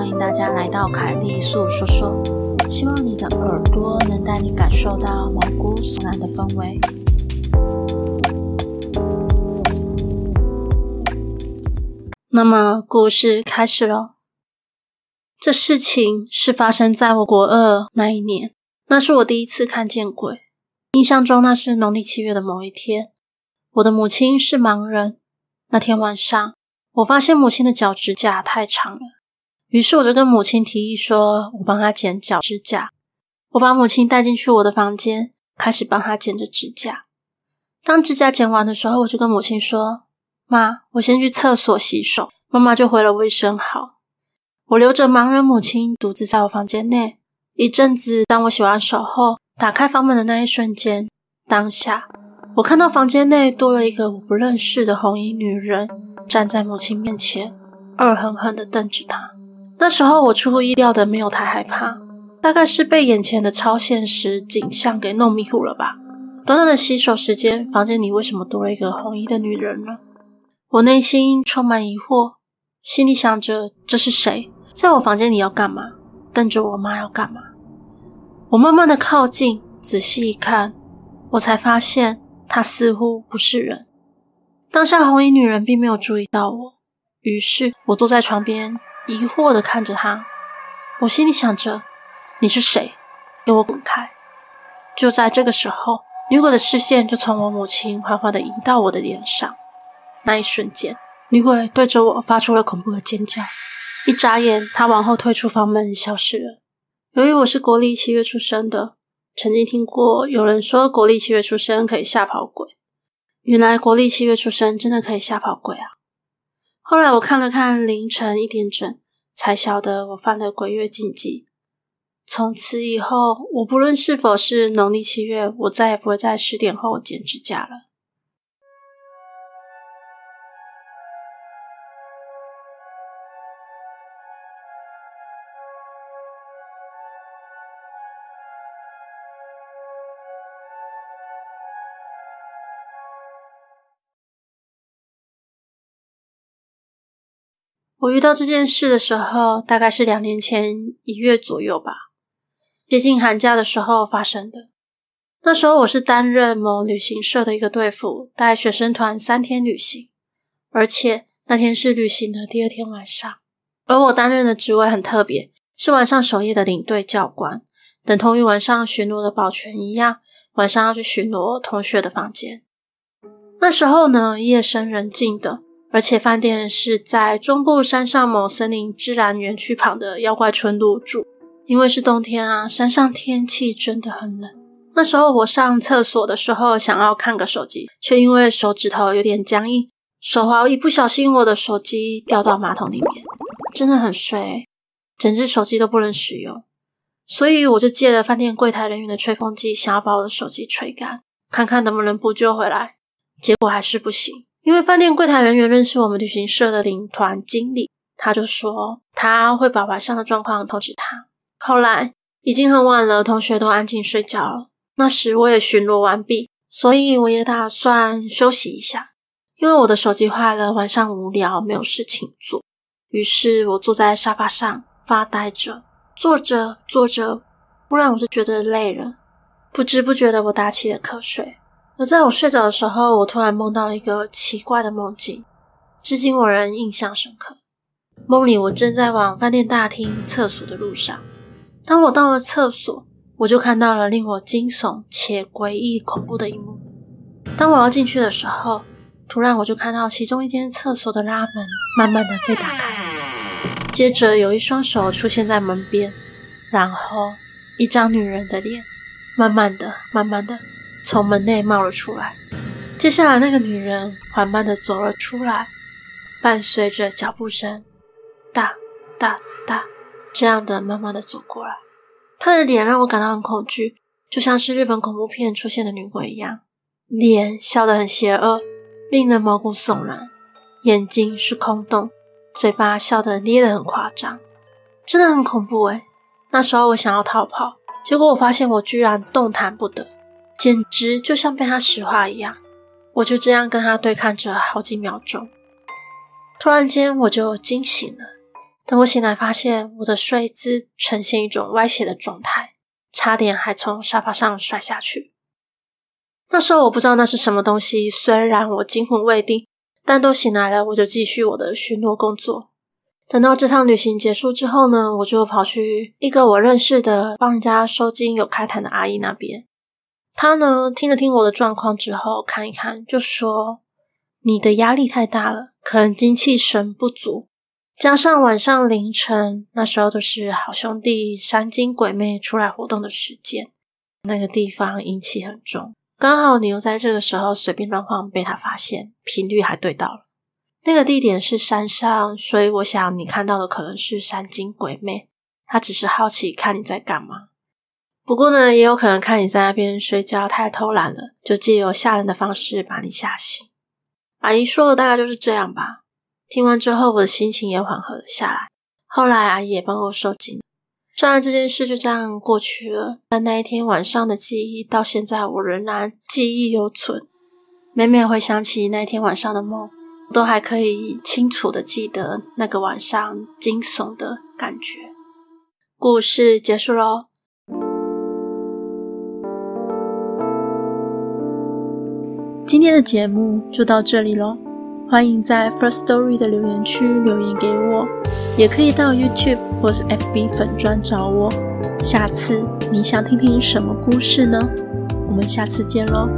欢迎大家来到凯莉粟说说，希望你的耳朵能带你感受到毛骨悚然的氛围。那么，故事开始喽。这事情是发生在我国二那一年，那是我第一次看见鬼。印象中，那是农历七月的某一天。我的母亲是盲人，那天晚上，我发现母亲的脚指甲太长了，于是我就跟母亲提议说，我帮她剪脚指甲。我把母亲带进去我的房间，开始帮她剪着指甲。当指甲剪完的时候，我就跟母亲说：“妈，我先去厕所洗手。”妈妈就回了我一声“好”。我留着盲人母亲独自在我房间内。一阵子，当我洗完手后，打开房门的那一瞬间，当下我看到房间内多了一个我不认识的红衣女人站在母亲面前，恶狠狠地瞪着她。那时候我出乎意料的没有太害怕，大概是被眼前的超现实景象给弄迷糊了吧。短短的洗手时间，房间里为什么多了一个红衣的女人呢？我内心充满疑惑，心里想着这是谁？在我房间里要干嘛？瞪着我妈要干嘛？我慢慢的靠近，仔细一看，我才发现她似乎不是人。当下红衣女人并没有注意到我，于是我坐在床边，疑惑的看着他。我心里想着：你是谁？给我滚开！就在这个时候，女鬼的视线就从我母亲缓缓的移到我的脸上。那一瞬间，女鬼对着我发出了恐怖的尖叫。一眨眼，他往后退出房门，消失了。由于我是国历七月出生的，曾经听过有人说国历七月出生可以吓跑鬼。原来国历七月出生真的可以吓跑鬼啊！后来我看了看凌晨一点整，才晓得我犯了鬼月禁忌。从此以后，我不论是否是农历七月，我再也不会在十点后剪指甲了。我遇到这件事的时候，大概是两年前一月左右吧，接近寒假的时候发生的。那时候我是担任某旅行社的一个队辅，带学生团三天旅行，而且那天是旅行的第二天晚上。而我担任的职位很特别，是晚上守夜的领队教官，等同于晚上巡逻的保全一样，晚上要去巡逻同学的房间。那时候呢，夜深人静的。而且饭店是在中部山上某森林自然园区旁的妖怪村入住。因为是冬天啊，山上天气真的很冷。那时候我上厕所的时候想要看个手机，却因为手指头有点僵硬，手滑一不小心我的手机掉到马桶里面，真的很衰，整只手机都不能使用。所以我就借了饭店柜台人员的吹风机，想要把我的手机吹干，看看能不能补救回来。结果还是不行。因为饭店柜台人员认识我们旅行社的领团经理，他就说他会把晚上的状况通知他。后来已经很晚了，同学都安静睡觉了。那时我也巡逻完毕，所以我也打算休息一下。因为我的手机坏了，晚上无聊，没有事情做，于是我坐在沙发上发呆着，坐着坐着，忽然我就觉得累了，不知不觉的我打起了瞌睡。而在我睡着的时候，我突然梦到一个奇怪的梦境，至今我仍印象深刻。梦里我正在往饭店大厅厕所的路上，当我到了厕所，我就看到了令我惊悚且诡异恐怖的一幕。当我要进去的时候，突然我就看到其中一间厕所的拉门慢慢的被打开，接着有一双手出现在门边，然后一张女人的脸慢慢的、慢慢的。从门内冒了出来，接下来那个女人缓慢地走了出来，伴随着脚步声，哒哒哒，这样的慢慢地走过来。她的脸让我感到很恐惧，就像是日本恐怖片出现的女鬼一样，脸笑得很邪恶，令人毛骨悚然，眼睛是空洞，嘴巴笑得捏得很夸张，真的很恐怖诶。那时候我想要逃跑，结果我发现我居然动弹不得。简直就像被他石化一样，我就这样跟他对看着好几秒钟，突然间我就惊醒了，等我醒来，发现我的睡姿呈现一种歪斜的状态，差点还从沙发上摔下去。那时候我不知道那是什么东西，虽然我惊魂未定，但都醒来了，我就继续我的巡逻工作。等到这趟旅行结束之后呢，我就跑去一个我认识的帮人家收金有开坛的阿姨那边。他呢，听了听我的状况之后，看一看，就说：“你的压力太大了，可能精气神不足。”加上晚上凌晨那时候都是好兄弟山精鬼魅出来活动的时间，那个地方阴气很重，刚好你又在这个时候随便乱晃被他发现，频率还对到了。那个地点是山上，所以我想你看到的可能是山精鬼魅，他只是好奇看你在干嘛。不过呢，也有可能看你在那边睡觉太偷懒了，就借由吓人的方式把你吓醒。阿姨说的大概就是这样吧。听完之后，我的心情也缓和了下来。后来阿姨也帮我收惊。虽然这件事就这样过去了，但那一天晚上的记忆到现在我仍然记忆犹存。每每回想起那天晚上的梦，都还可以清楚的记得那个晚上惊悚的感觉。故事结束喽。今天的节目就到这里喽。欢迎在 First Story 的留言区留言给我，也可以到 YouTube 或是 FB 粉专找我。下次你想听听什么故事呢？我们下次见喽。